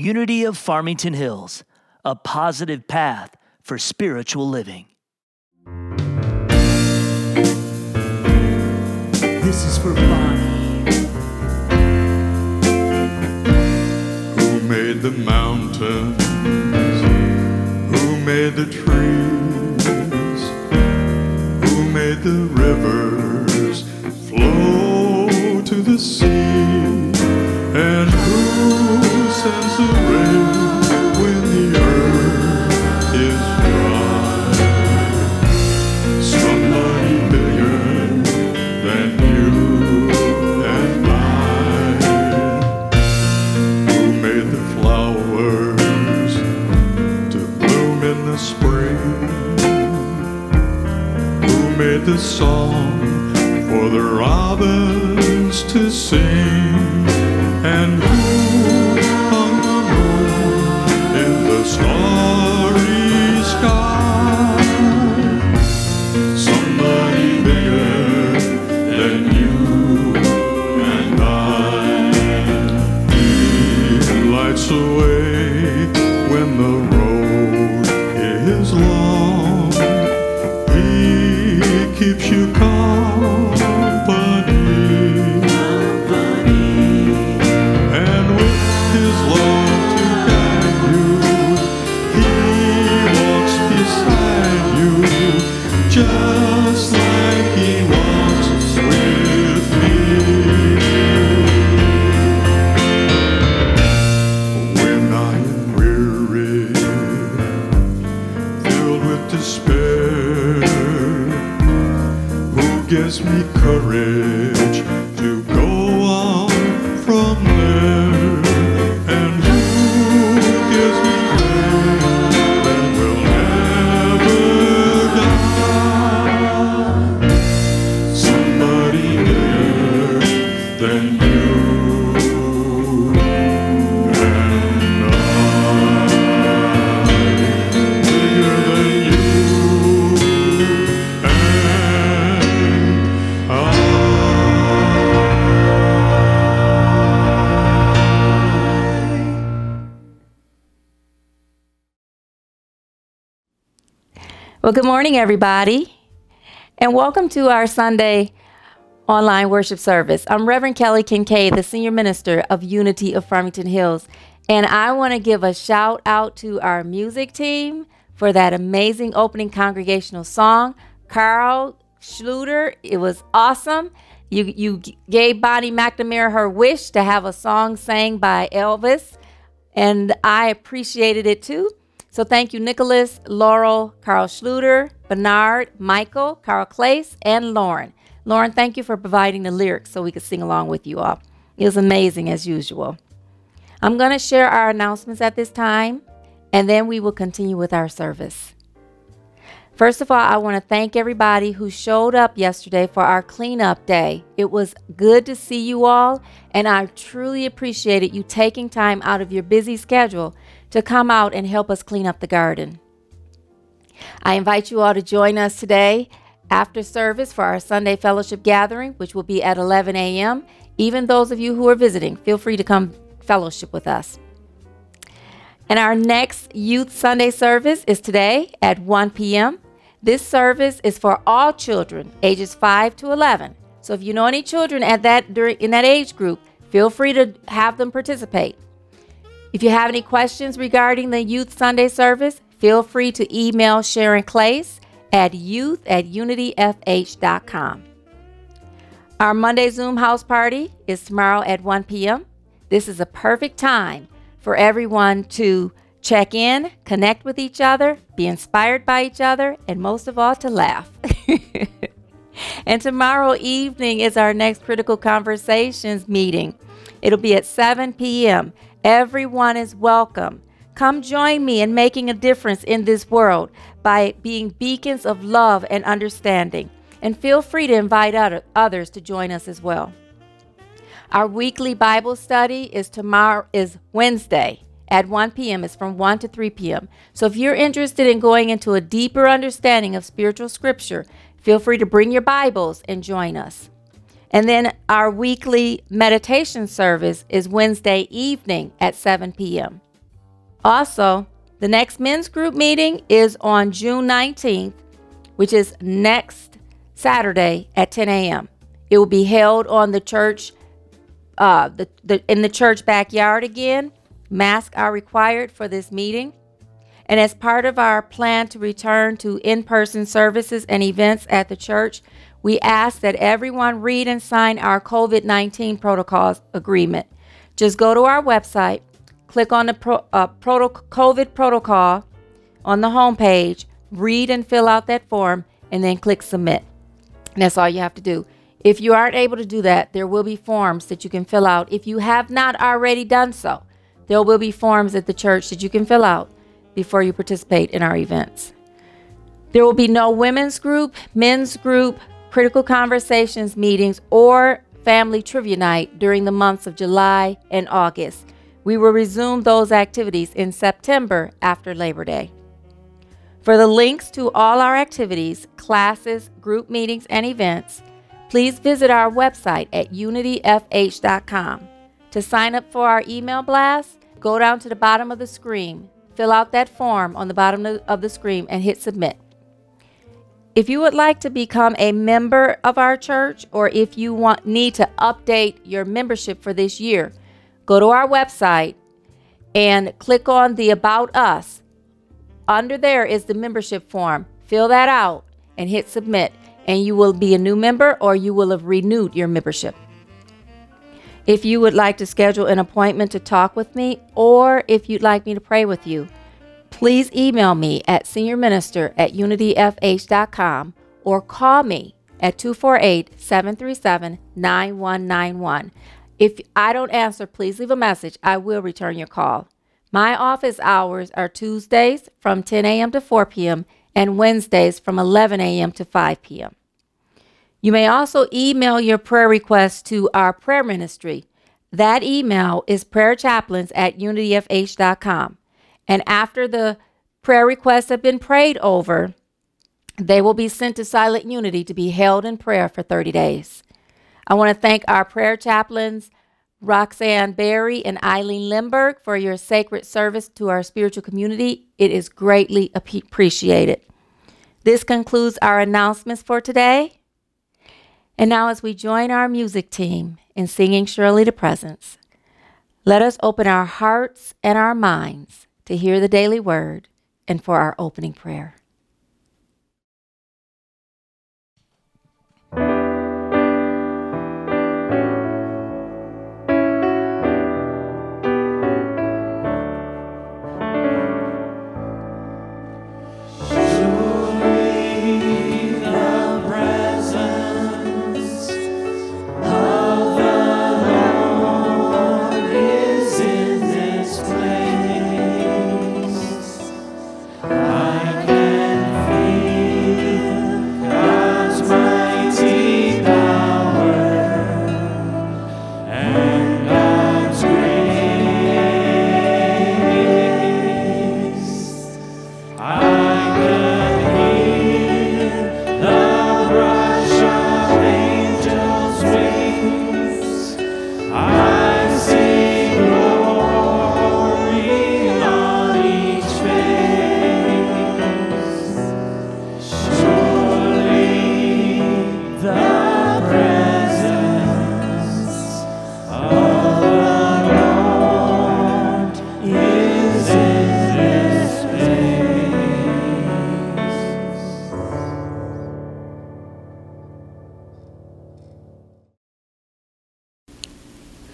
Unity of Farmington Hills, a positive path for spiritual living. This is for Bonnie. Who made the mountains? Who made the trees? Who made the rivers flow to the sea? And who sends the when the earth is dry? Somebody bigger than you and I. Who made the flowers to bloom in the spring? Who made the song for the robins to sing? Well, good morning, everybody, and welcome to our Sunday online worship service. I'm Reverend Kelly Kincaid, the Senior Minister of Unity of Farmington Hills, and I want to give a shout out to our music team for that amazing opening congregational song. Carl Schluter, it was awesome. You, you gave Bonnie McNamara her wish to have a song sang by Elvis, and I appreciated it too. So thank you, Nicholas, Laurel, Carl Schluter, Bernard, Michael, Carl Clace, and Lauren. Lauren, thank you for providing the lyrics so we could sing along with you all. It was amazing as usual. I'm going to share our announcements at this time, and then we will continue with our service. First of all, I want to thank everybody who showed up yesterday for our cleanup day. It was good to see you all, and I truly appreciated you taking time out of your busy schedule to come out and help us clean up the garden. I invite you all to join us today after service for our Sunday fellowship gathering, which will be at 11 a.m. Even those of you who are visiting, feel free to come fellowship with us. And our next Youth Sunday service is today at 1 p.m. This service is for all children ages 5 to 11. So if you know any children at that during in that age group, feel free to have them participate. If you have any questions regarding the Youth Sunday service, feel free to email Sharon Clace at youth at unityfh.com. Our Monday Zoom house party is tomorrow at 1 p.m. This is a perfect time for everyone to check in, connect with each other, be inspired by each other, and most of all, to laugh. and tomorrow evening is our next Critical Conversations meeting. It'll be at 7 p.m. Everyone is welcome. Come join me in making a difference in this world by being beacons of love and understanding. And feel free to invite other, others to join us as well. Our weekly Bible study is tomorrow is Wednesday at 1 p.m. It's from 1 to 3 p.m. So if you're interested in going into a deeper understanding of spiritual scripture, feel free to bring your Bibles and join us. And then our weekly meditation service is Wednesday evening at 7 p.m. Also, the next men's group meeting is on June 19th, which is next Saturday at 10 a.m. It will be held on the church, uh, the, the, in the church backyard again. Masks are required for this meeting. And as part of our plan to return to in person services and events at the church, we ask that everyone read and sign our COVID 19 protocols agreement. Just go to our website, click on the pro, uh, proto- COVID protocol on the homepage, read and fill out that form, and then click submit. And that's all you have to do. If you aren't able to do that, there will be forms that you can fill out. If you have not already done so, there will be forms at the church that you can fill out before you participate in our events. There will be no women's group, men's group, critical conversations meetings, or family trivia night during the months of July and August. We will resume those activities in September after Labor Day. For the links to all our activities, classes, group meetings, and events, please visit our website at unityfh.com. To sign up for our email blast, go down to the bottom of the screen, fill out that form on the bottom of the screen, and hit submit. If you would like to become a member of our church or if you want need to update your membership for this year, go to our website and click on the about us. Under there is the membership form. Fill that out and hit submit and you will be a new member or you will have renewed your membership. If you would like to schedule an appointment to talk with me or if you'd like me to pray with you, please email me at seniorminister at unityfh.com or call me at 248 737 9191. If I don't answer, please leave a message. I will return your call. My office hours are Tuesdays from 10 a.m. to 4 p.m. and Wednesdays from 11 a.m. to 5 p.m. You may also email your prayer requests to our prayer ministry. That email is prayerchaplains at unityfh.com. And after the prayer requests have been prayed over, they will be sent to Silent Unity to be held in prayer for 30 days. I want to thank our prayer chaplains, Roxanne Berry and Eileen Limberg, for your sacred service to our spiritual community. It is greatly appreciated. This concludes our announcements for today. And now, as we join our music team in singing Surely the Presence, let us open our hearts and our minds to hear the daily word and for our opening prayer.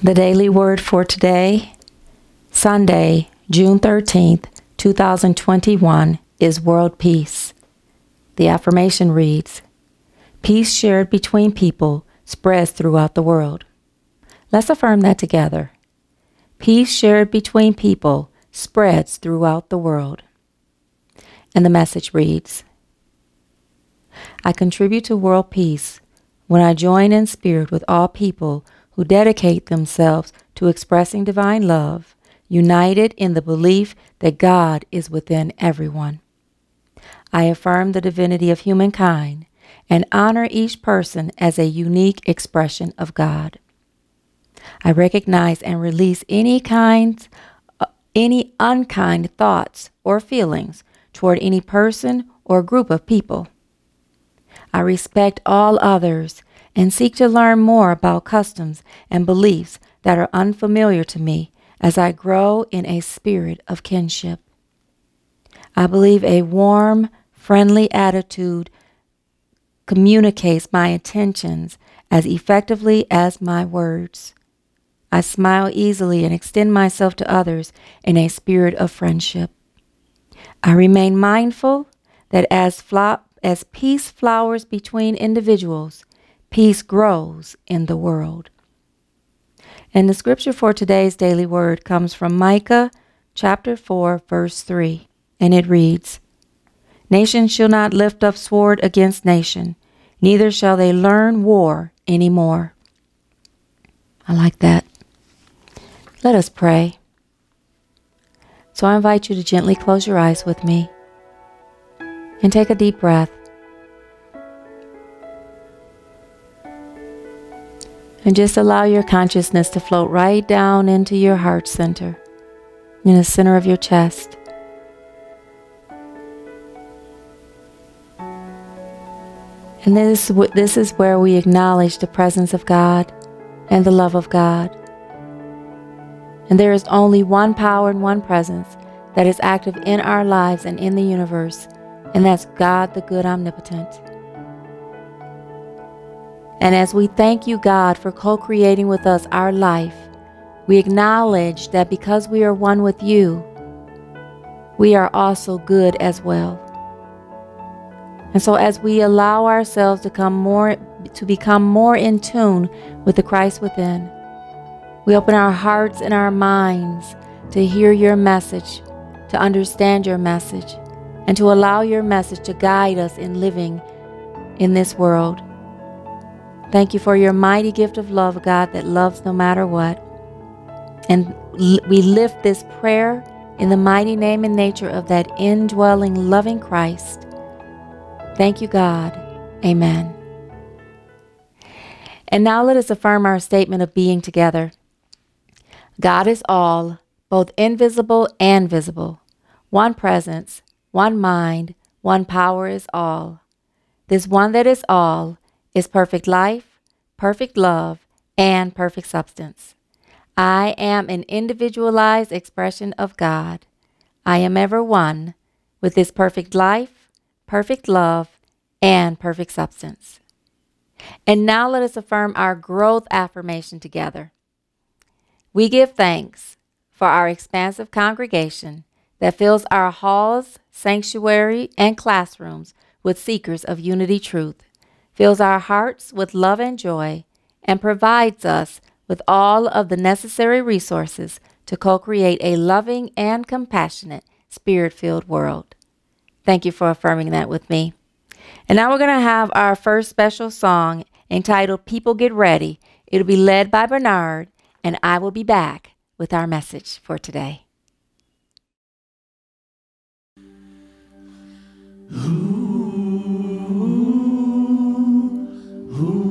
The daily word for today, Sunday, June 13th, 2021, is World Peace. The affirmation reads Peace shared between people spreads throughout the world. Let's affirm that together. Peace shared between people spreads throughout the world. And the message reads I contribute to world peace when I join in spirit with all people who dedicate themselves to expressing divine love, united in the belief that God is within everyone. I affirm the divinity of humankind and honor each person as a unique expression of God. I recognize and release any kinds uh, any unkind thoughts or feelings toward any person or group of people. I respect all others and seek to learn more about customs and beliefs that are unfamiliar to me as I grow in a spirit of kinship. I believe a warm, friendly attitude communicates my intentions as effectively as my words. I smile easily and extend myself to others in a spirit of friendship. I remain mindful that as, flo- as peace flowers between individuals, peace grows in the world. And the scripture for today's daily word comes from Micah chapter 4, verse 3, and it reads Nation shall not lift up sword against nation, neither shall they learn war any more. I like that. Let us pray. So I invite you to gently close your eyes with me and take a deep breath. And just allow your consciousness to float right down into your heart center, in the center of your chest. And this, this is where we acknowledge the presence of God and the love of God. And there is only one power and one presence that is active in our lives and in the universe, and that's God the good omnipotent. And as we thank you, God, for co creating with us our life, we acknowledge that because we are one with you, we are also good as well. And so as we allow ourselves to come more to become more in tune with the Christ within, we open our hearts and our minds to hear your message, to understand your message, and to allow your message to guide us in living in this world. Thank you for your mighty gift of love, God, that loves no matter what. And we lift this prayer in the mighty name and nature of that indwelling, loving Christ Thank you, God. Amen. And now let us affirm our statement of being together. God is all, both invisible and visible. One presence, one mind, one power is all. This one that is all is perfect life, perfect love, and perfect substance. I am an individualized expression of God. I am ever one with this perfect life, perfect love, and perfect substance. And now let us affirm our growth affirmation together. We give thanks for our expansive congregation that fills our halls, sanctuary, and classrooms with seekers of unity truth, fills our hearts with love and joy, and provides us with all of the necessary resources to co create a loving and compassionate, spirit filled world. Thank you for affirming that with me. And now we're going to have our first special song entitled People Get Ready. It'll be led by Bernard, and I will be back with our message for today. There's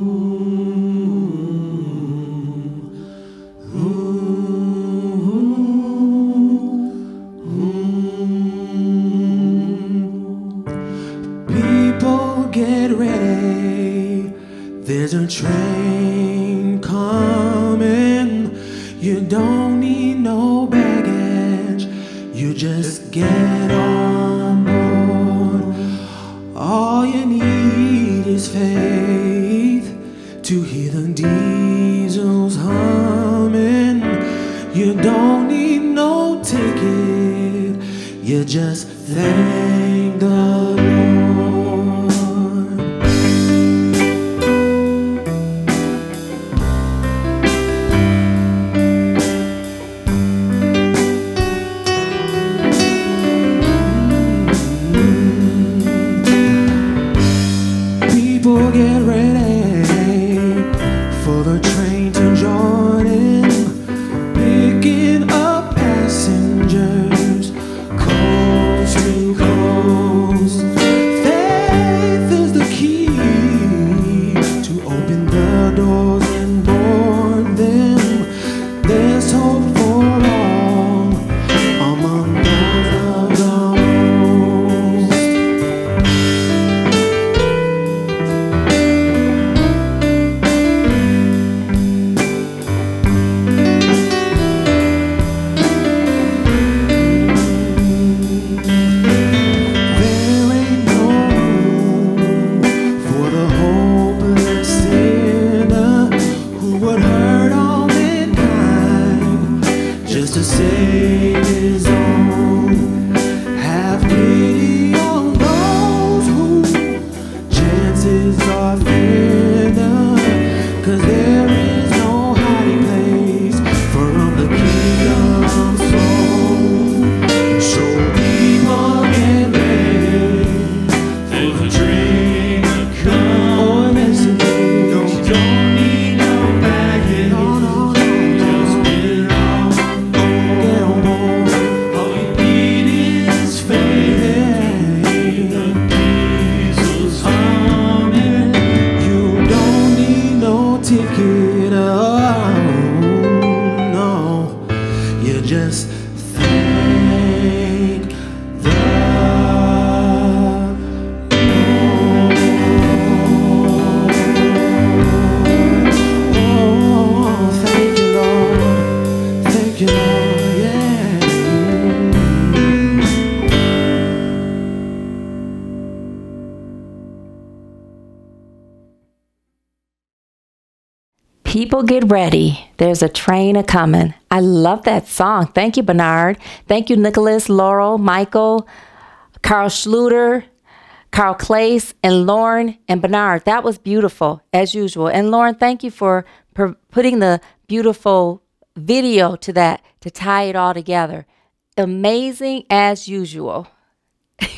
to say his own. Ready. There's a train a coming. I love that song. Thank you, Bernard. Thank you, Nicholas, Laurel, Michael, Carl Schluter, Carl Clace, and Lauren and Bernard. That was beautiful, as usual. And Lauren, thank you for, for putting the beautiful video to that to tie it all together. Amazing as usual.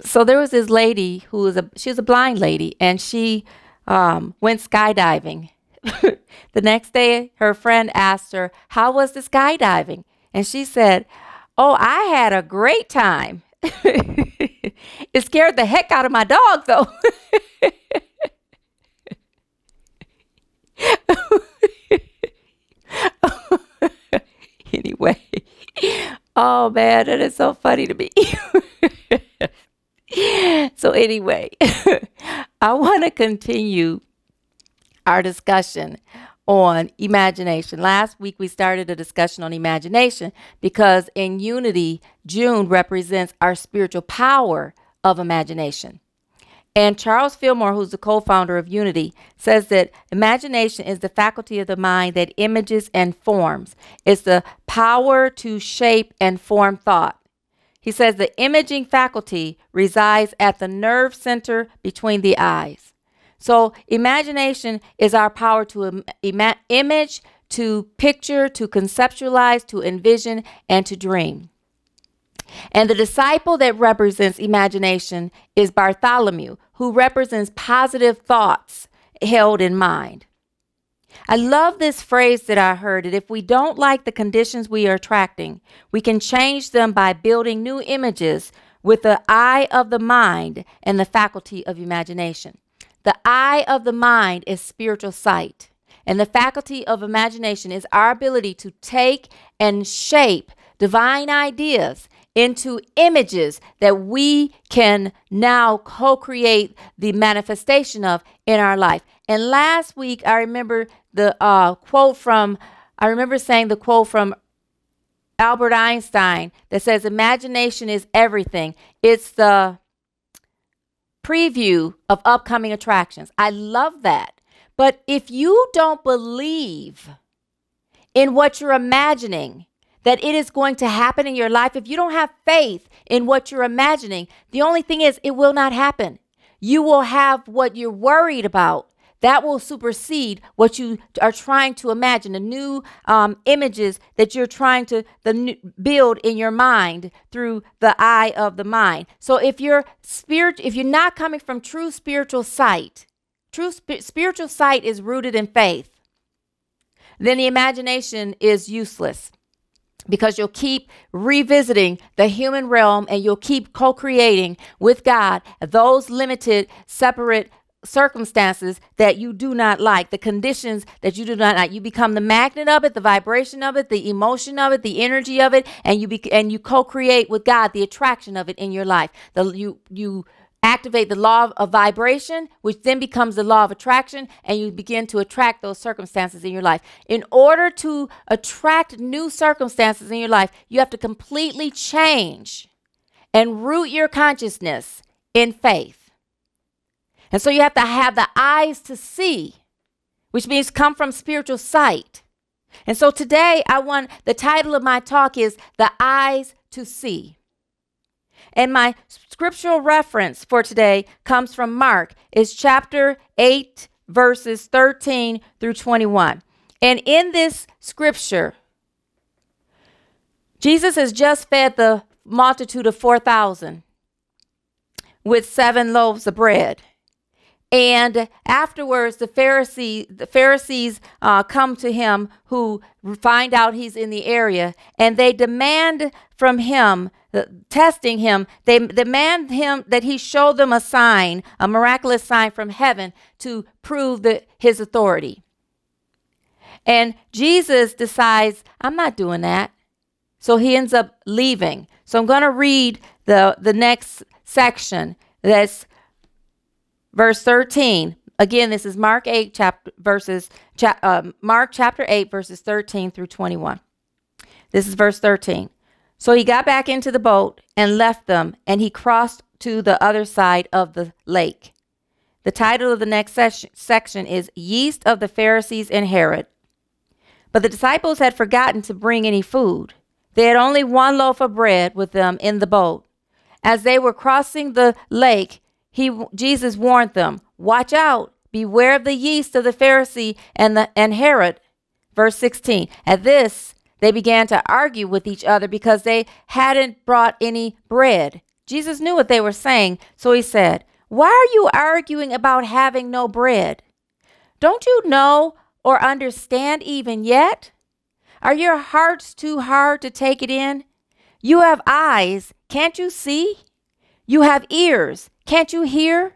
so there was this lady who was a she was a blind lady and she um, went skydiving the next day her friend asked her how was the skydiving? And she said oh i had a great time. It scared the heck out of my dog though. Anyway oh man that is so funny to me. So anyway, I want to continue our discussion on imagination. Last week we started a discussion on imagination because in unity, June represents our spiritual power of imagination. And Charles Fillmore, who's the co founder of Unity, says that imagination is the faculty of the mind that images and forms. It's the power to shape and form thought. He says the imaging faculty resides at the nerve center between the eyes. So, imagination is our power to Im- ima- image, to picture, to conceptualize, to envision, and to dream. And the disciple that represents imagination is Bartholomew, who represents positive thoughts held in mind. I love this phrase that I heard that if we don't like the conditions we are attracting, we can change them by building new images with the eye of the mind and the faculty of imagination. The eye of the mind is spiritual sight, and the faculty of imagination is our ability to take and shape divine ideas into images that we can now co create the manifestation of in our life. And last week, I remember the uh, quote from, I remember saying the quote from Albert Einstein that says, Imagination is everything. It's the preview of upcoming attractions. I love that. But if you don't believe in what you're imagining, that it is going to happen in your life, if you don't have faith in what you're imagining, the only thing is it will not happen. You will have what you're worried about that will supersede what you are trying to imagine the new um, images that you're trying to the build in your mind through the eye of the mind. So if you're spirit if you're not coming from true spiritual sight true sp- spiritual sight is rooted in faith then the imagination is useless because you'll keep revisiting the human realm and you'll keep co creating with God those limited, separate circumstances that you do not like, the conditions that you do not like. You become the magnet of it, the vibration of it, the emotion of it, the energy of it, and you be, and you co-create with God the attraction of it in your life. The you you activate the law of vibration, which then becomes the law of attraction, and you begin to attract those circumstances in your life. In order to attract new circumstances in your life, you have to completely change and root your consciousness in faith. And so you have to have the eyes to see, which means come from spiritual sight. And so today I want the title of my talk is The Eyes to See. And my scriptural reference for today comes from Mark. It's chapter 8 verses 13 through 21. And in this scripture Jesus has just fed the multitude of 4,000 with seven loaves of bread. And afterwards, the Pharisee, the Pharisees uh, come to him who find out he's in the area, and they demand from him, uh, testing him, they demand him that he show them a sign, a miraculous sign from heaven to prove the, his authority. And Jesus decides, I'm not doing that. So he ends up leaving. So I'm going to read the, the next section. That's verse 13. Again, this is Mark 8 chapter verses cha- uh, Mark chapter 8 verses 13 through 21. This is verse 13. So he got back into the boat and left them, and he crossed to the other side of the lake. The title of the next section, section is Yeast of the Pharisees and Herod. But the disciples had forgotten to bring any food. They had only one loaf of bread with them in the boat. As they were crossing the lake, he, Jesus warned them, Watch out, beware of the yeast of the Pharisee and, the, and Herod. Verse 16. At this, they began to argue with each other because they hadn't brought any bread. Jesus knew what they were saying, so he said, Why are you arguing about having no bread? Don't you know or understand even yet? Are your hearts too hard to take it in? You have eyes, can't you see? You have ears, can't you hear?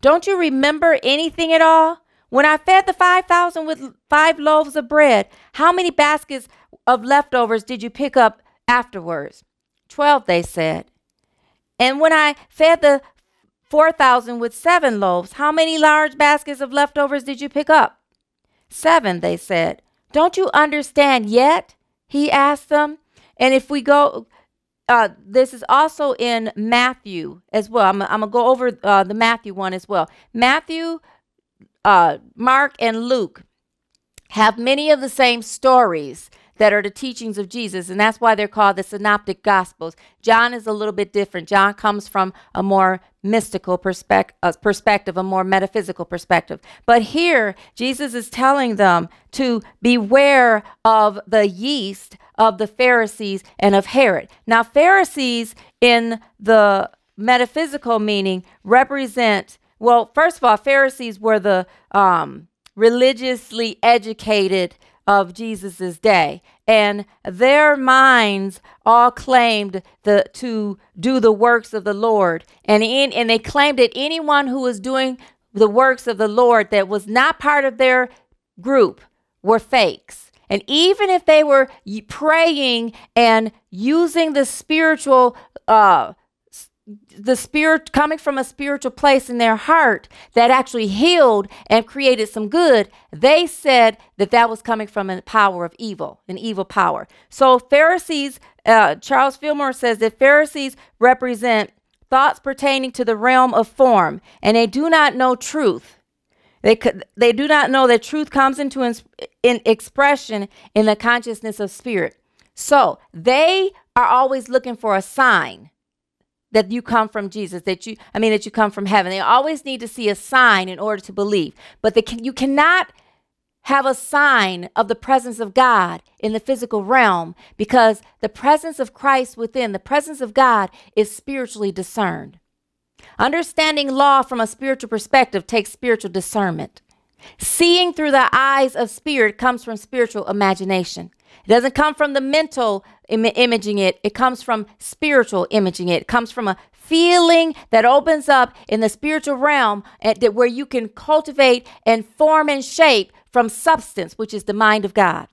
Don't you remember anything at all? When I fed the 5,000 with five loaves of bread, how many baskets of leftovers did you pick up afterwards? Twelve, they said. And when I fed the 4,000 with seven loaves, how many large baskets of leftovers did you pick up? Seven, they said. Don't you understand yet? He asked them. And if we go, uh, this is also in Matthew as well. I'm, I'm going to go over uh, the Matthew one as well. Matthew, uh, Mark, and Luke have many of the same stories that are the teachings of Jesus, and that's why they're called the Synoptic Gospels. John is a little bit different. John comes from a more mystical uh, perspective, a more metaphysical perspective. But here, Jesus is telling them to beware of the yeast of the Pharisees and of Herod. Now, Pharisees in the metaphysical meaning represent, well, first of all, Pharisees were the um, religiously educated of Jesus's day. And their minds all claimed the to do the works of the Lord. And in and they claimed that anyone who was doing the works of the Lord that was not part of their group were fakes. And even if they were praying and using the spiritual uh, the spirit coming from a spiritual place in their heart that actually healed and created some good, they said that that was coming from a power of evil, an evil power. So, Pharisees, uh, Charles Fillmore says that Pharisees represent thoughts pertaining to the realm of form, and they do not know truth. They, could, they do not know that truth comes into in, in expression in the consciousness of spirit. So, they are always looking for a sign that you come from Jesus, that you, I mean, that you come from heaven. They always need to see a sign in order to believe. But can, you cannot have a sign of the presence of God in the physical realm because the presence of Christ within, the presence of God is spiritually discerned. Understanding law from a spiritual perspective takes spiritual discernment. Seeing through the eyes of spirit comes from spiritual imagination. It doesn't come from the mental Im- imaging it, it comes from spiritual imaging it. It comes from a feeling that opens up in the spiritual realm at, that where you can cultivate and form and shape from substance, which is the mind of God.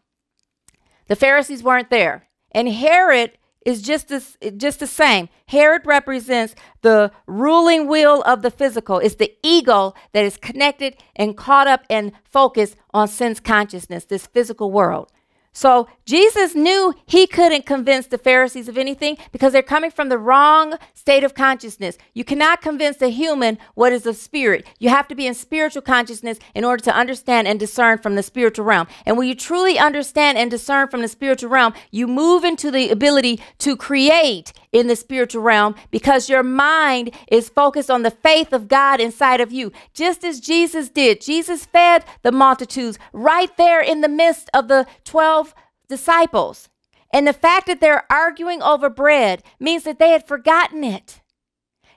The Pharisees weren't there. And Herod is just just the same. Herod represents the ruling will of the physical. It's the ego that is connected and caught up and focused on sense consciousness, this physical world. So Jesus knew he couldn't convince the Pharisees of anything because they're coming from the wrong state of consciousness. You cannot convince a human what is of spirit. You have to be in spiritual consciousness in order to understand and discern from the spiritual realm. And when you truly understand and discern from the spiritual realm, you move into the ability to create in the spiritual realm because your mind is focused on the faith of God inside of you, just as Jesus did. Jesus fed the multitudes right there in the midst of the 12 disciples. And the fact that they're arguing over bread means that they had forgotten it.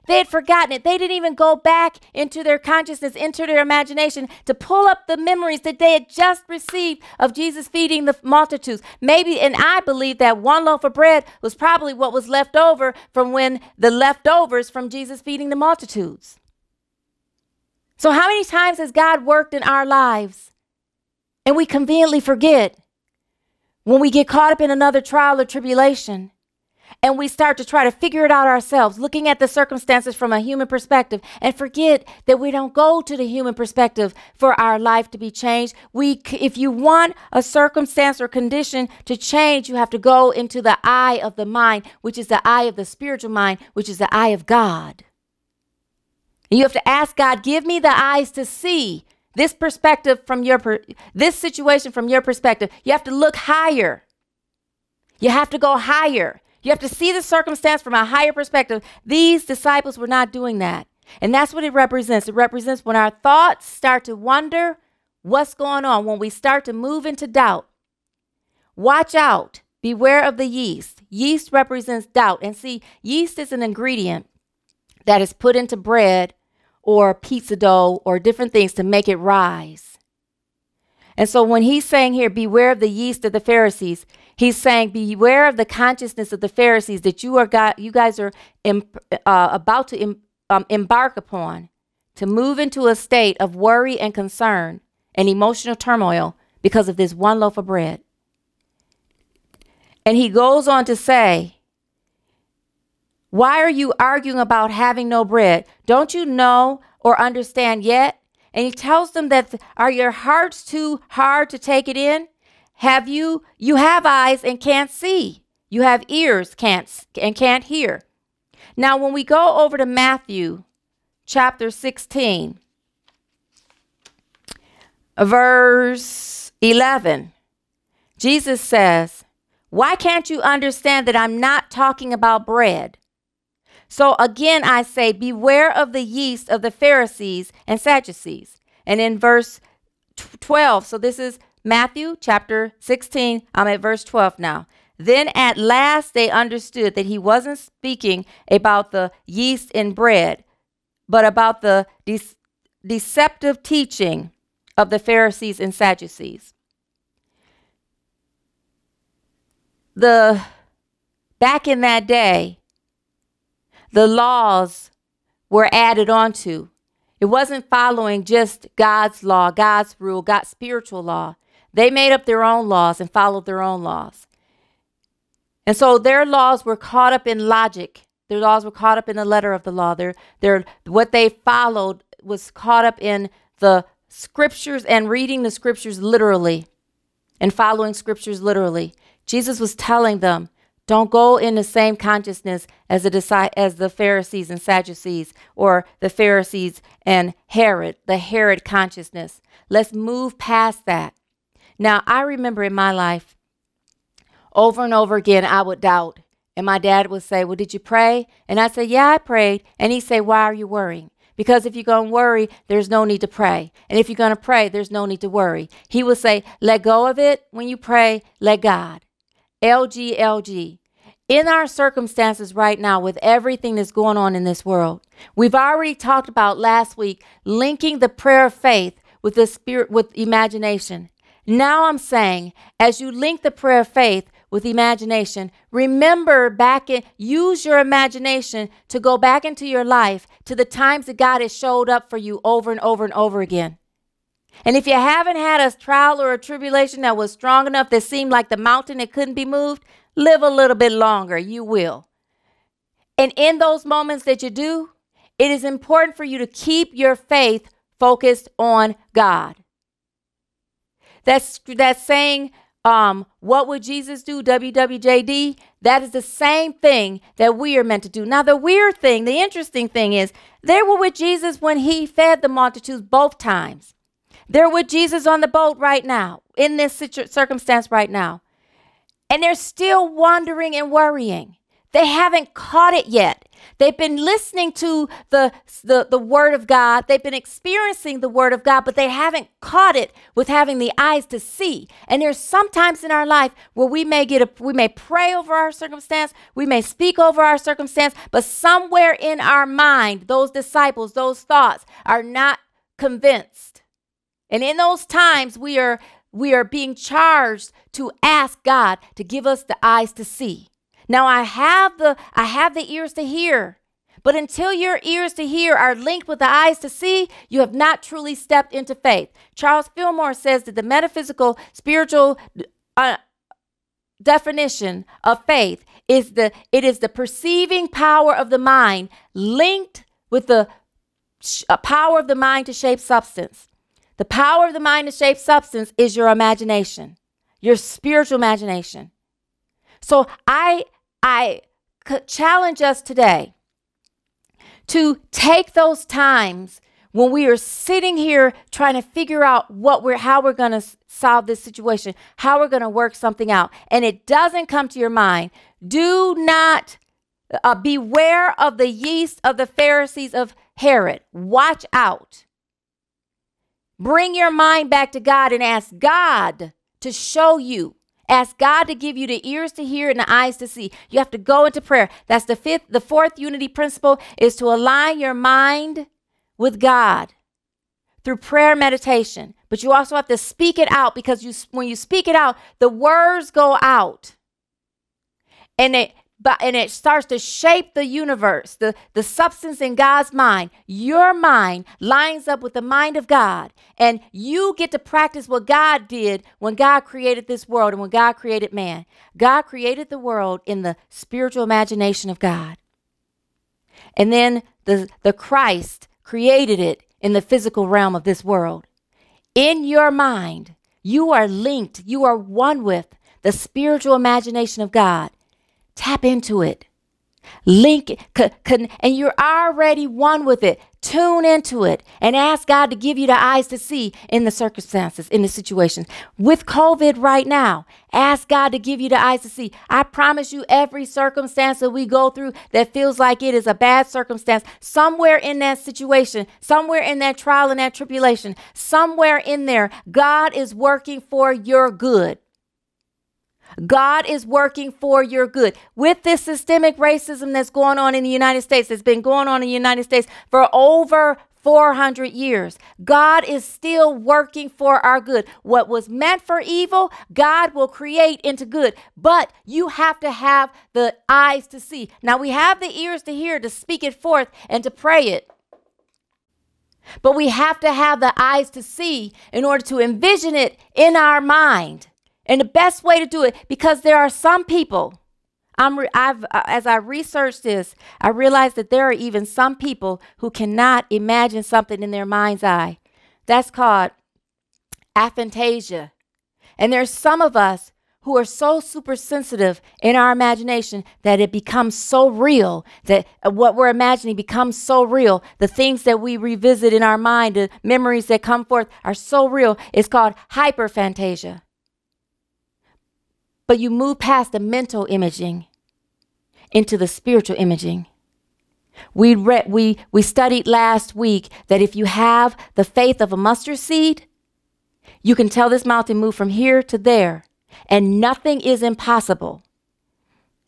They had forgotten it. They didn't even go back into their consciousness, into their imagination to pull up the memories that they had just received of Jesus feeding the multitudes. Maybe, and I believe that one loaf of bread was probably what was left over from when the leftovers from Jesus feeding the multitudes. So, how many times has God worked in our lives and we conveniently forget? When we get caught up in another trial or tribulation and we start to try to figure it out ourselves, looking at the circumstances from a human perspective, and forget that we don't go to the human perspective for our life to be changed. We, if you want a circumstance or condition to change, you have to go into the eye of the mind, which is the eye of the spiritual mind, which is the eye of God. You have to ask God, give me the eyes to see this perspective from your per- this situation from your perspective. You have to look higher. You have to go higher. You have to see the circumstance from a higher perspective. These disciples were not doing that. And that's what it represents. It represents when our thoughts start to wonder what's going on, when we start to move into doubt. Watch out. Beware of the yeast. Yeast represents doubt. And see, yeast is an ingredient that is put into bread or pizza dough or different things to make it rise. And so when he's saying here, beware of the yeast of the Pharisees, He's saying, beware of the consciousness of the Pharisees that you are got, you guys are uh, about to um, embark upon to move into a state of worry and concern and emotional turmoil because of this one loaf of bread. And he goes on to say, Why are you arguing about having no bread? Don't you know or understand yet? And he tells them that, Are your hearts too hard to take it in? Have you you have eyes and can't see. You have ears can't and can't hear. Now when we go over to Matthew chapter 16 verse 11 Jesus says, "Why can't you understand that I'm not talking about bread?" So again I say, beware of the yeast of the Pharisees and Sadducees. And in verse 12, so this is Matthew chapter 16, I'm at verse 12 now. Then at last they understood that he wasn't speaking about the yeast in bread, but about the de- deceptive teaching of the Pharisees and Sadducees. The back in that day, the laws were added onto. It wasn't following just God's law, God's rule, God's spiritual law. They made up their own laws and followed their own laws. And so their laws were caught up in logic. Their laws were caught up in the letter of the law. Their, their, what they followed was caught up in the scriptures and reading the scriptures literally and following scriptures literally. Jesus was telling them, don't go in the same consciousness as the, as the Pharisees and Sadducees or the Pharisees and Herod, the Herod consciousness. Let's move past that. Now, I remember in my life, over and over again, I would doubt. And my dad would say, Well, did you pray? And I'd say, Yeah, I prayed. And he'd say, Why are you worrying? Because if you're going to worry, there's no need to pray. And if you're going to pray, there's no need to worry. He would say, Let go of it. When you pray, let God. LG, LG. In our circumstances right now, with everything that's going on in this world, we've already talked about last week linking the prayer of faith with the spirit, with imagination. Now I'm saying, as you link the prayer of faith with imagination, remember back in, use your imagination to go back into your life to the times that God has showed up for you over and over and over again. And if you haven't had a trial or a tribulation that was strong enough that seemed like the mountain that couldn't be moved, live a little bit longer. You will. And in those moments that you do, it is important for you to keep your faith focused on God. That's that's saying um, what would Jesus do? WWJD. That is the same thing that we are meant to do. Now, the weird thing, the interesting thing is, they were with Jesus when he fed the multitudes both times. They're with Jesus on the boat right now, in this situ- circumstance right now. And they're still wandering and worrying. They haven't caught it yet. They've been listening to the, the, the word of God. They've been experiencing the word of God, but they haven't caught it with having the eyes to see. And there's sometimes in our life where we may get a, we may pray over our circumstance, we may speak over our circumstance, but somewhere in our mind, those disciples, those thoughts are not convinced. And in those times, we are we are being charged to ask God to give us the eyes to see. Now I have the I have the ears to hear. But until your ears to hear are linked with the eyes to see, you have not truly stepped into faith. Charles Fillmore says that the metaphysical, spiritual uh, definition of faith is the it is the perceiving power of the mind linked with the sh- uh, power of the mind to shape substance. The power of the mind to shape substance is your imagination, your spiritual imagination. So I I challenge us today to take those times when we are sitting here trying to figure out what we're how we're going to solve this situation, how we're going to work something out, and it doesn't come to your mind, do not uh, beware of the yeast of the Pharisees of Herod. Watch out. Bring your mind back to God and ask God to show you. Ask God to give you the ears to hear and the eyes to see. You have to go into prayer. That's the fifth, the fourth unity principle is to align your mind with God through prayer meditation. But you also have to speak it out because you when you speak it out, the words go out. And it but and it starts to shape the universe, the, the substance in God's mind. Your mind lines up with the mind of God, and you get to practice what God did when God created this world and when God created man. God created the world in the spiritual imagination of God. And then the, the Christ created it in the physical realm of this world. In your mind, you are linked, you are one with the spiritual imagination of God. Tap into it. Link c- c- and you're already one with it. Tune into it and ask God to give you the eyes to see in the circumstances, in the situations. With COVID right now, ask God to give you the eyes to see. I promise you, every circumstance that we go through that feels like it is a bad circumstance, somewhere in that situation, somewhere in that trial and that tribulation, somewhere in there, God is working for your good. God is working for your good. With this systemic racism that's going on in the United States, that's been going on in the United States for over 400 years. God is still working for our good. What was meant for evil, God will create into good. But you have to have the eyes to see. Now, we have the ears to hear, to speak it forth, and to pray it. But we have to have the eyes to see in order to envision it in our mind. And the best way to do it, because there are some people, I'm I've, uh, as I researched this, I realized that there are even some people who cannot imagine something in their mind's eye. That's called aphantasia. And there's some of us who are so super sensitive in our imagination that it becomes so real that uh, what we're imagining becomes so real. The things that we revisit in our mind, the memories that come forth are so real. It's called hyperphantasia but you move past the mental imaging into the spiritual imaging. We read, we we studied last week that if you have the faith of a mustard seed, you can tell this mountain move from here to there, and nothing is impossible.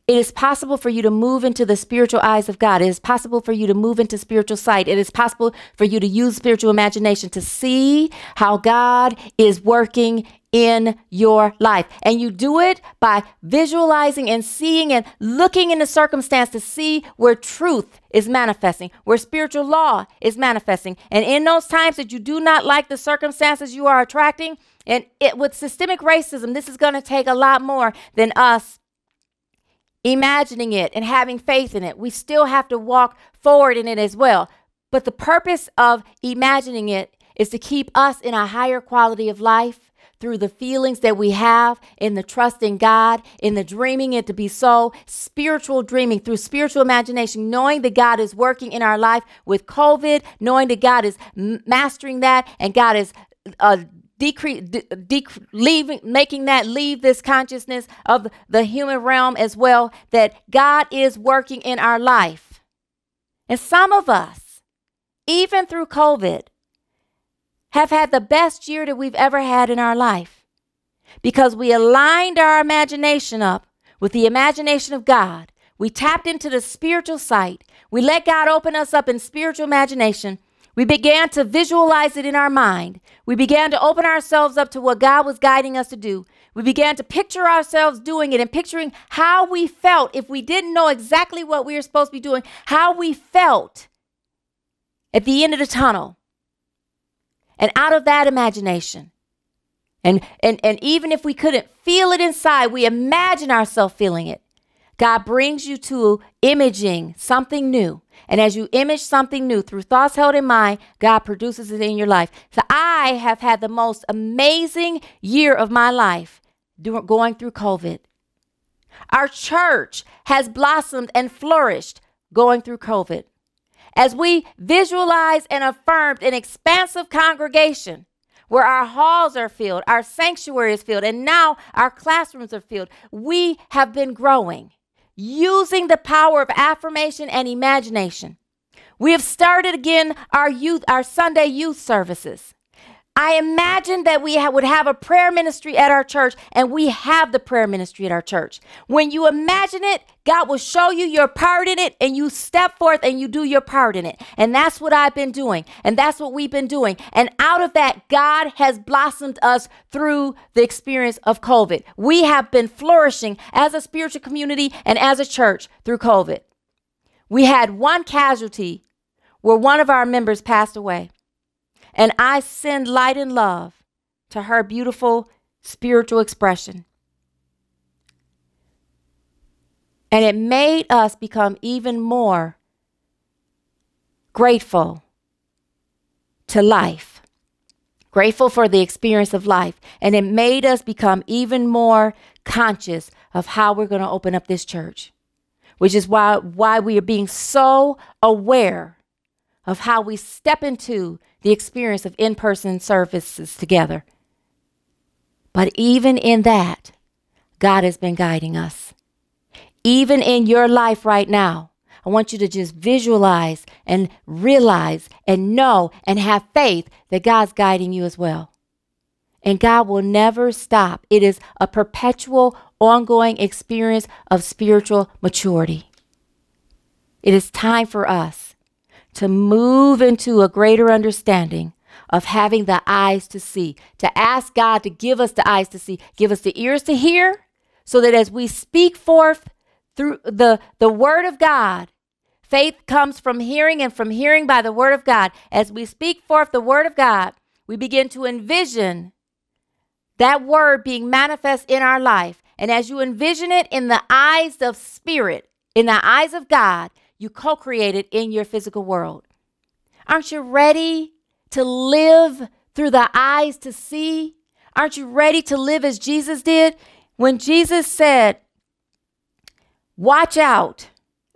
It is possible for you to move into the spiritual eyes of God. It is possible for you to move into spiritual sight. It is possible for you to use spiritual imagination to see how God is working in your life. And you do it by visualizing and seeing and looking in the circumstance to see where truth is manifesting, where spiritual law is manifesting. And in those times that you do not like the circumstances you are attracting, and it with systemic racism, this is going to take a lot more than us imagining it and having faith in it. We still have to walk forward in it as well. But the purpose of imagining it is to keep us in a higher quality of life through the feelings that we have, in the trust in God, in the dreaming it to be so, spiritual dreaming through spiritual imagination, knowing that God is working in our life with COVID, knowing that God is mastering that and God is uh, de- leaving, making that leave this consciousness of the human realm as well, that God is working in our life. And some of us, even through COVID, have had the best year that we've ever had in our life because we aligned our imagination up with the imagination of God. We tapped into the spiritual sight. We let God open us up in spiritual imagination. We began to visualize it in our mind. We began to open ourselves up to what God was guiding us to do. We began to picture ourselves doing it and picturing how we felt if we didn't know exactly what we were supposed to be doing, how we felt at the end of the tunnel. And out of that imagination, And, and, and even if we couldn't feel it inside, we imagine ourselves feeling it. God brings you to imaging something new. And as you image something new through thoughts held in mind, God produces it in your life. So I have had the most amazing year of my life going through COVID. Our church has blossomed and flourished going through COVID. As we visualize and affirmed an expansive congregation where our halls are filled, our sanctuary is filled, and now our classrooms are filled, we have been growing using the power of affirmation and imagination. We have started again our youth, our Sunday youth services. I imagine that we ha- would have a prayer ministry at our church, and we have the prayer ministry at our church. When you imagine it, God will show you your part in it, and you step forth and you do your part in it. And that's what I've been doing, and that's what we've been doing. And out of that, God has blossomed us through the experience of COVID. We have been flourishing as a spiritual community and as a church through COVID. We had one casualty where one of our members passed away. And I send light and love to her beautiful spiritual expression. And it made us become even more grateful to life, grateful for the experience of life. And it made us become even more conscious of how we're going to open up this church, which is why, why we are being so aware of how we step into the experience of in person services together. But even in that, God has been guiding us. Even in your life right now, I want you to just visualize and realize and know and have faith that God's guiding you as well. And God will never stop. It is a perpetual, ongoing experience of spiritual maturity. It is time for us to move into a greater understanding of having the eyes to see, to ask God to give us the eyes to see, give us the ears to hear, so that as we speak forth through the, the word of God, faith comes from hearing and from hearing by the word of God. As we speak forth the word of God, we begin to envision that word being manifest in our life. And as you envision it in the eyes of spirit, in the eyes of God, you co created in your physical world. Aren't you ready to live through the eyes to see? Aren't you ready to live as Jesus did? When Jesus said, Watch out,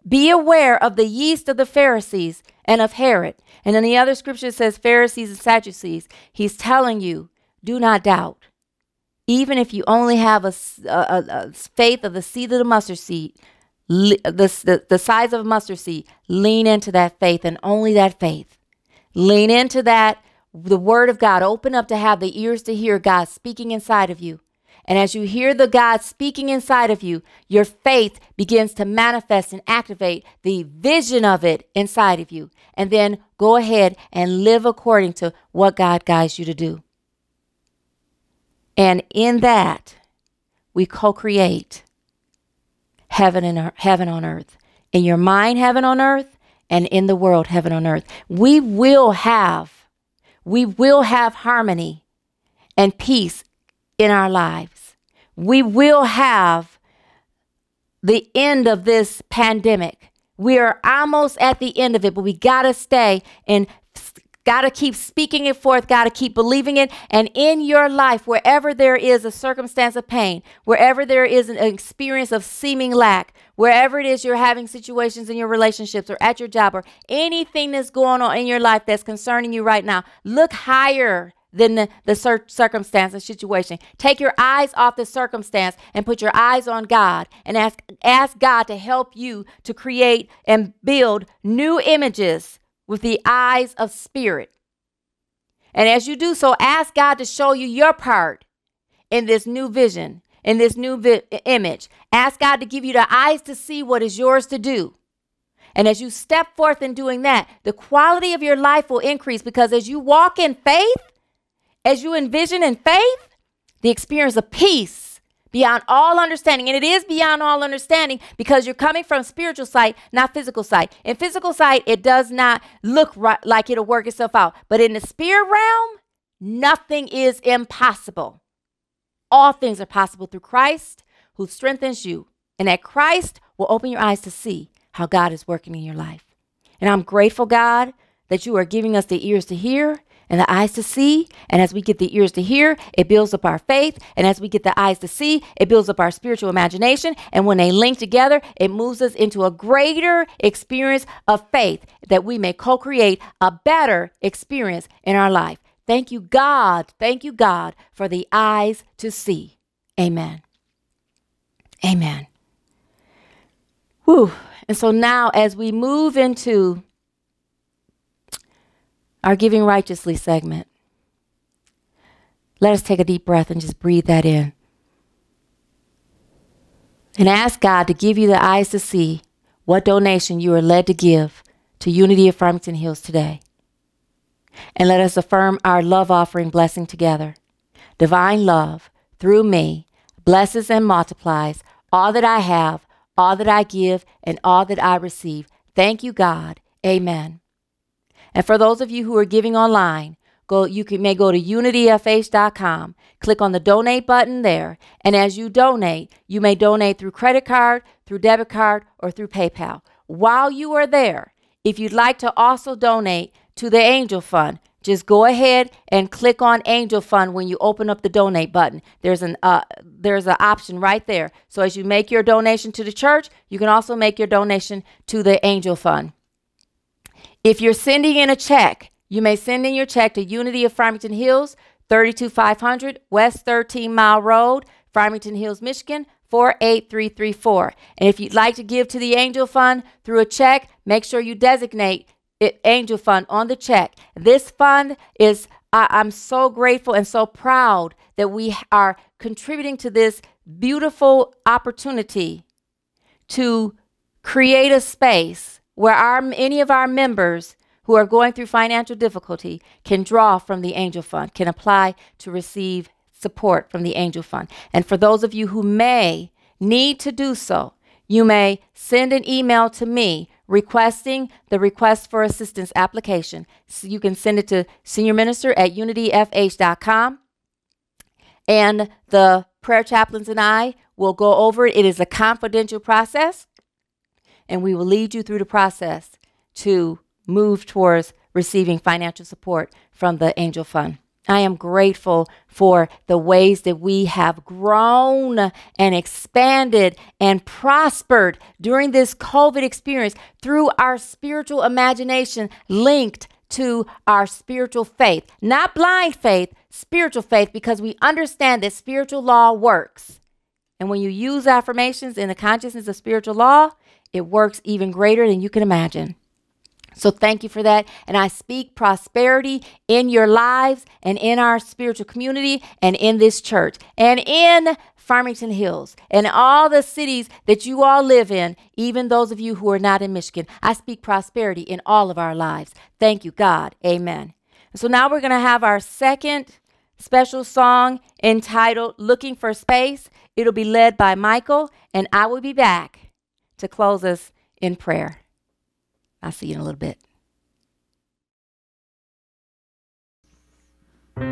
be aware of the yeast of the Pharisees and of Herod. And then the other scripture says Pharisees and Sadducees. He's telling you, do not doubt. Even if you only have a, a, a faith of the seed of the mustard seed, the, the, the size of a mustard seed, lean into that faith and only that faith. Lean into that, the word of God. Open up to have the ears to hear God speaking inside of you. And as you hear the God speaking inside of you, your faith begins to manifest and activate the vision of it inside of you. And then go ahead and live according to what God guides you to do. And in that, we co create heaven and heaven on earth. In your mind, heaven on earth, and in the world, heaven on earth. We will have, we will have harmony and peace in our lives. We will have the end of this pandemic. We are almost at the end of it, but we got to stay in Got to keep speaking it forth. Got to keep believing it. And in your life, wherever there is a circumstance of pain, wherever there is an experience of seeming lack, wherever it is you're having situations in your relationships or at your job or anything that's going on in your life that's concerning you right now, look higher than the, the cir- circumstance and situation. Take your eyes off the circumstance and put your eyes on God and ask, ask God to help you to create and build new images with the eyes of spirit. And as you do so, ask God to show you your part in this new vision, in this new vi- image. Ask God to give you the eyes to see what is yours to do. And as you step forth in doing that, the quality of your life will increase because as you walk in faith, as you envision in faith, the experience of peace beyond all understanding. And it is beyond all understanding because you're coming from spiritual sight, not physical sight. In physical sight, it does not look right, like it'll work itself out. But in the spirit realm, nothing is impossible. all things are possible through Christ who strengthens you, and that Christ will open your eyes to see how God is working in your life. And I'm grateful, God, that you are giving us the ears to hear and the eyes to see. And as we get the ears to hear, it builds up our faith. And as we get the eyes to see, it builds up our spiritual imagination. And when they link together, it moves us into a greater experience of faith that we may co create a better experience in our life. Thank you, God. Thank you, God, for the eyes to see. Amen. Amen. Whew. And so now, as we move into our Giving Righteously segment. Let us take a deep breath and just breathe that in. And ask God to give you the eyes to see what donation you are led to give to Unity of Farmington Hills today. And let us affirm our love offering blessing together. Divine love, through me, blesses and multiplies all that I have, all that I give, and all that I receive. Thank you, God. Amen. And for those of you who are giving online, go you can, may go to unityfh.com, click on the donate button there, and as you donate, you may donate through credit card, through debit card, or through PayPal. While you are there, if you'd like to also donate to the Angel Fund, just go ahead and click on Angel Fund when you open up the donate button. There's an uh, there's an option right there. So as you make your donation to the church, you can also make your donation to the Angel Fund. If you're sending in a check, you may send in your check to Unity of Farmington Hills, 32500 West 13 Mile Road, Farmington Hills, Michigan, 48334. And if you'd like to give to the Angel Fund through a check, make sure you designate it Angel Fund on the check. This fund is, I, I'm so grateful and so proud that we are contributing to this beautiful opportunity to create a space where our, any of our members who are going through financial difficulty can draw from the Angel Fund, can apply to receive support from the Angel Fund. And for those of you who may need to do so, you may send an email to me requesting the request for assistance application. So you can send it to senior minister at unityfh.com. And the prayer chaplains and I will go over it. It is a confidential process and we will lead you through the process to move towards receiving financial support from the Angel Fund. I am grateful for the ways that we have grown and expanded and prospered during this COVID experience through our spiritual imagination linked to our spiritual faith. Not blind faith, spiritual faith, because we understand that spiritual law works. And when you use affirmations in the consciousness of spiritual law, it works even greater than you can imagine. So thank you for that. And I speak prosperity in your lives and in our spiritual community and in this church and in Farmington Hills and all the cities that you all live in, even those of you who are not in Michigan. I speak prosperity in all of our lives. Thank you, God. Amen. So now we're going to have our second special song entitled Looking for Space. It'll be led by Michael, and I will be back to close us in prayer. I'll see you in a little bit. On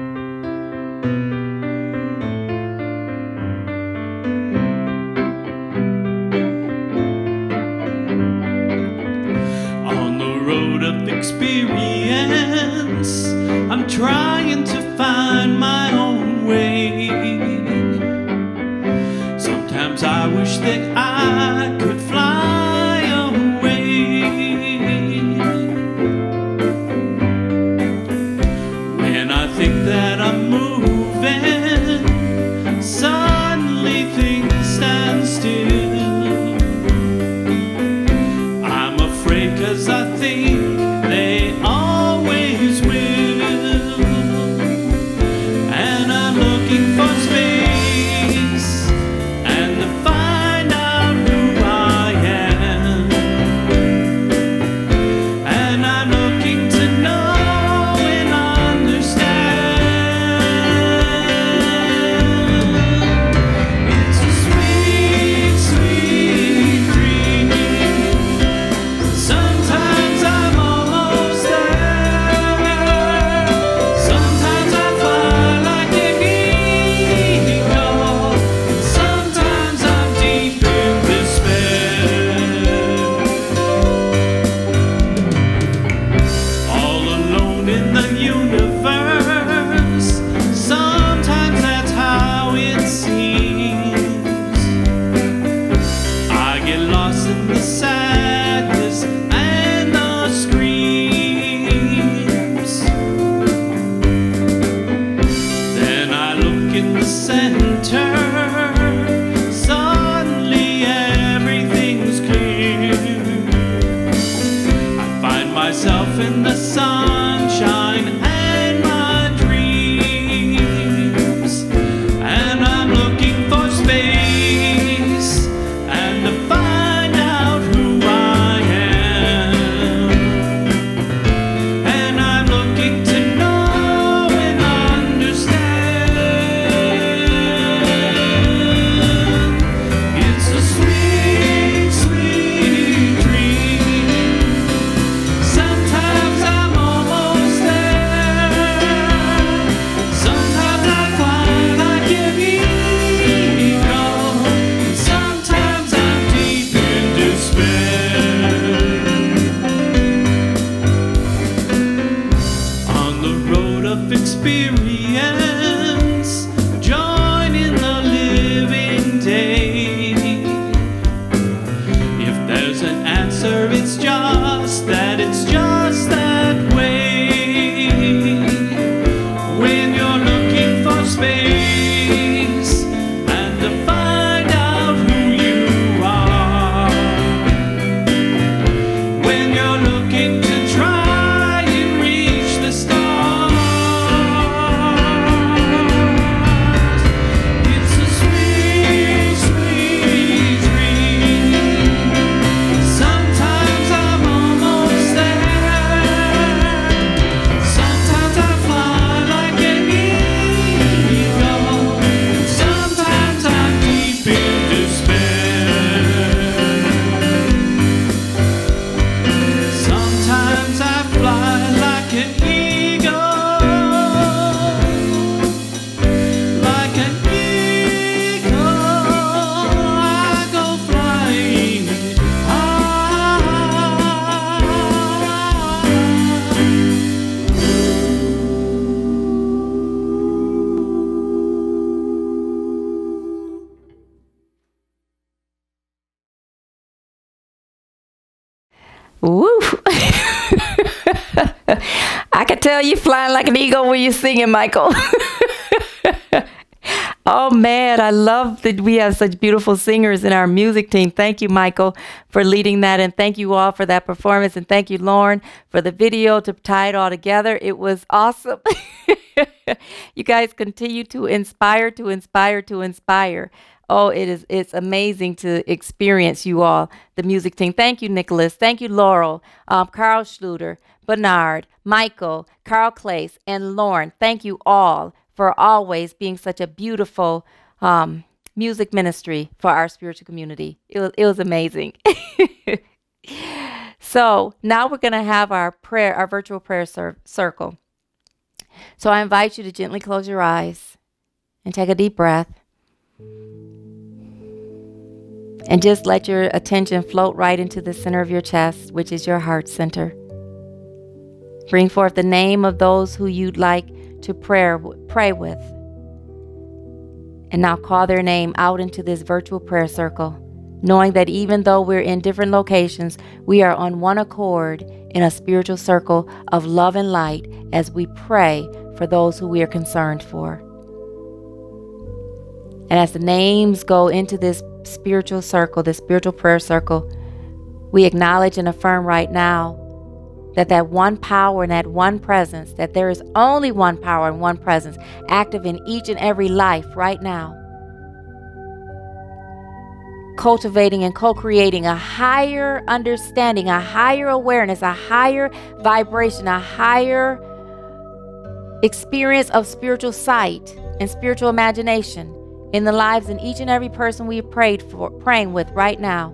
the road of experience, I'm trying to find my like an eagle when you're singing, Michael. oh man, I love that we have such beautiful singers in our music team. Thank you, Michael, for leading that, and thank you all for that performance, and thank you, Lauren, for the video to tie it all together. It was awesome. you guys continue to inspire, to inspire, to inspire. Oh, it is it's amazing to experience you all, the music team. Thank you, Nicholas. Thank you, Laurel, um, Carl Schluter, Bernard, Michael, Carl Clace, and Lauren. Thank you all for always being such a beautiful um, music ministry for our spiritual community. It was it was amazing. so now we're gonna have our prayer, our virtual prayer cir- circle. So I invite you to gently close your eyes and take a deep breath. And just let your attention float right into the center of your chest, which is your heart center. Bring forth the name of those who you'd like to prayer, pray with. And now call their name out into this virtual prayer circle, knowing that even though we're in different locations, we are on one accord in a spiritual circle of love and light as we pray for those who we are concerned for. And as the names go into this spiritual circle, this spiritual prayer circle, we acknowledge and affirm right now that that one power and that one presence, that there is only one power and one presence active in each and every life right now. Cultivating and co creating a higher understanding, a higher awareness, a higher vibration, a higher experience of spiritual sight and spiritual imagination in the lives in each and every person we prayed for, praying with right now,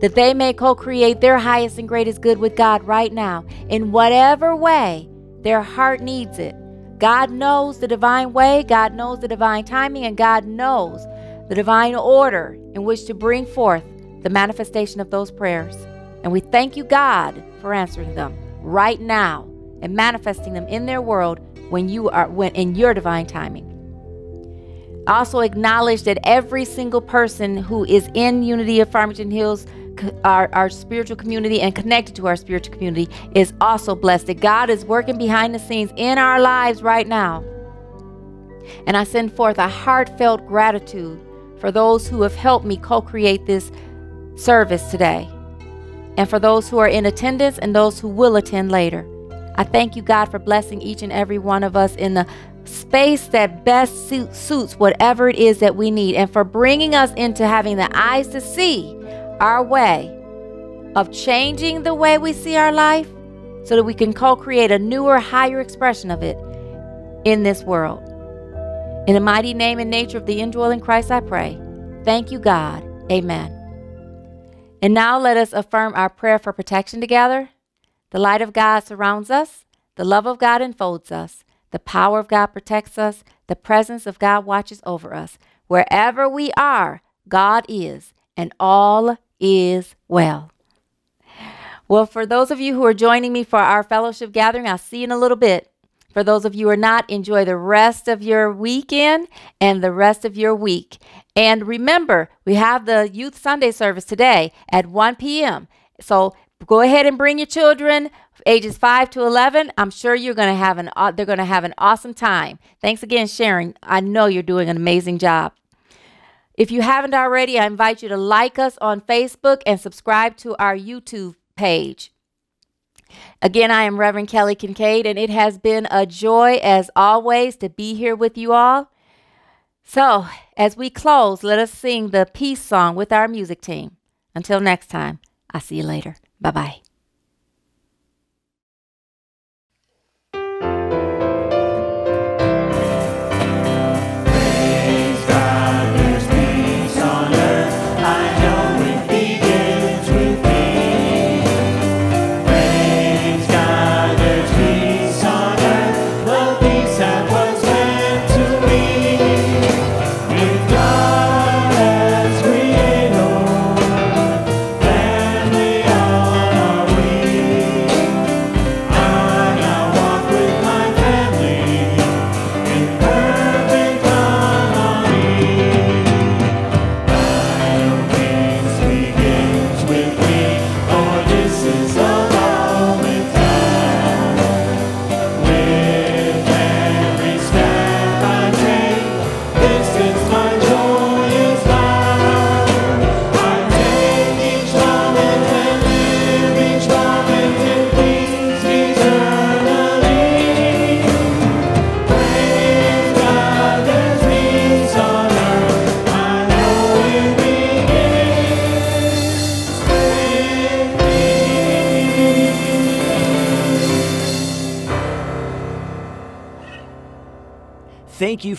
that they may co-create their highest and greatest good with God right now, in whatever way their heart needs it. God knows the divine way, God knows the divine timing, and God knows the divine order in which to bring forth the manifestation of those prayers. And we thank you, God, for answering them right now and manifesting them in their world when you are when in your divine timing. Also acknowledge that every single person who is in Unity of Farmington Hills our, our spiritual community and connected to our spiritual community is also blessed. That God is working behind the scenes in our lives right now. And I send forth a heartfelt gratitude for those who have helped me co create this service today, and for those who are in attendance and those who will attend later. I thank you, God, for blessing each and every one of us in the space that best suits whatever it is that we need, and for bringing us into having the eyes to see our way of changing the way we see our life so that we can co create a newer, higher expression of it in this world. In the mighty name and nature of the indwelling Christ, I pray. Thank you, God. Amen. And now let us affirm our prayer for protection together. The light of God surrounds us, the love of God enfolds us, the power of God protects us, the presence of God watches over us. Wherever we are, God is, and all is well. Well, for those of you who are joining me for our fellowship gathering, I'll see you in a little bit. For those of you who are not, enjoy the rest of your weekend and the rest of your week. And remember, we have the Youth Sunday service today at 1 p.m. So go ahead and bring your children ages 5 to 11 i'm sure you're going to have an they're going to have an awesome time thanks again sharon i know you're doing an amazing job if you haven't already i invite you to like us on facebook and subscribe to our youtube page Again, I am Reverend Kelly Kincaid, and it has been a joy as always to be here with you all. So, as we close, let us sing the peace song with our music team. Until next time, I'll see you later. Bye bye.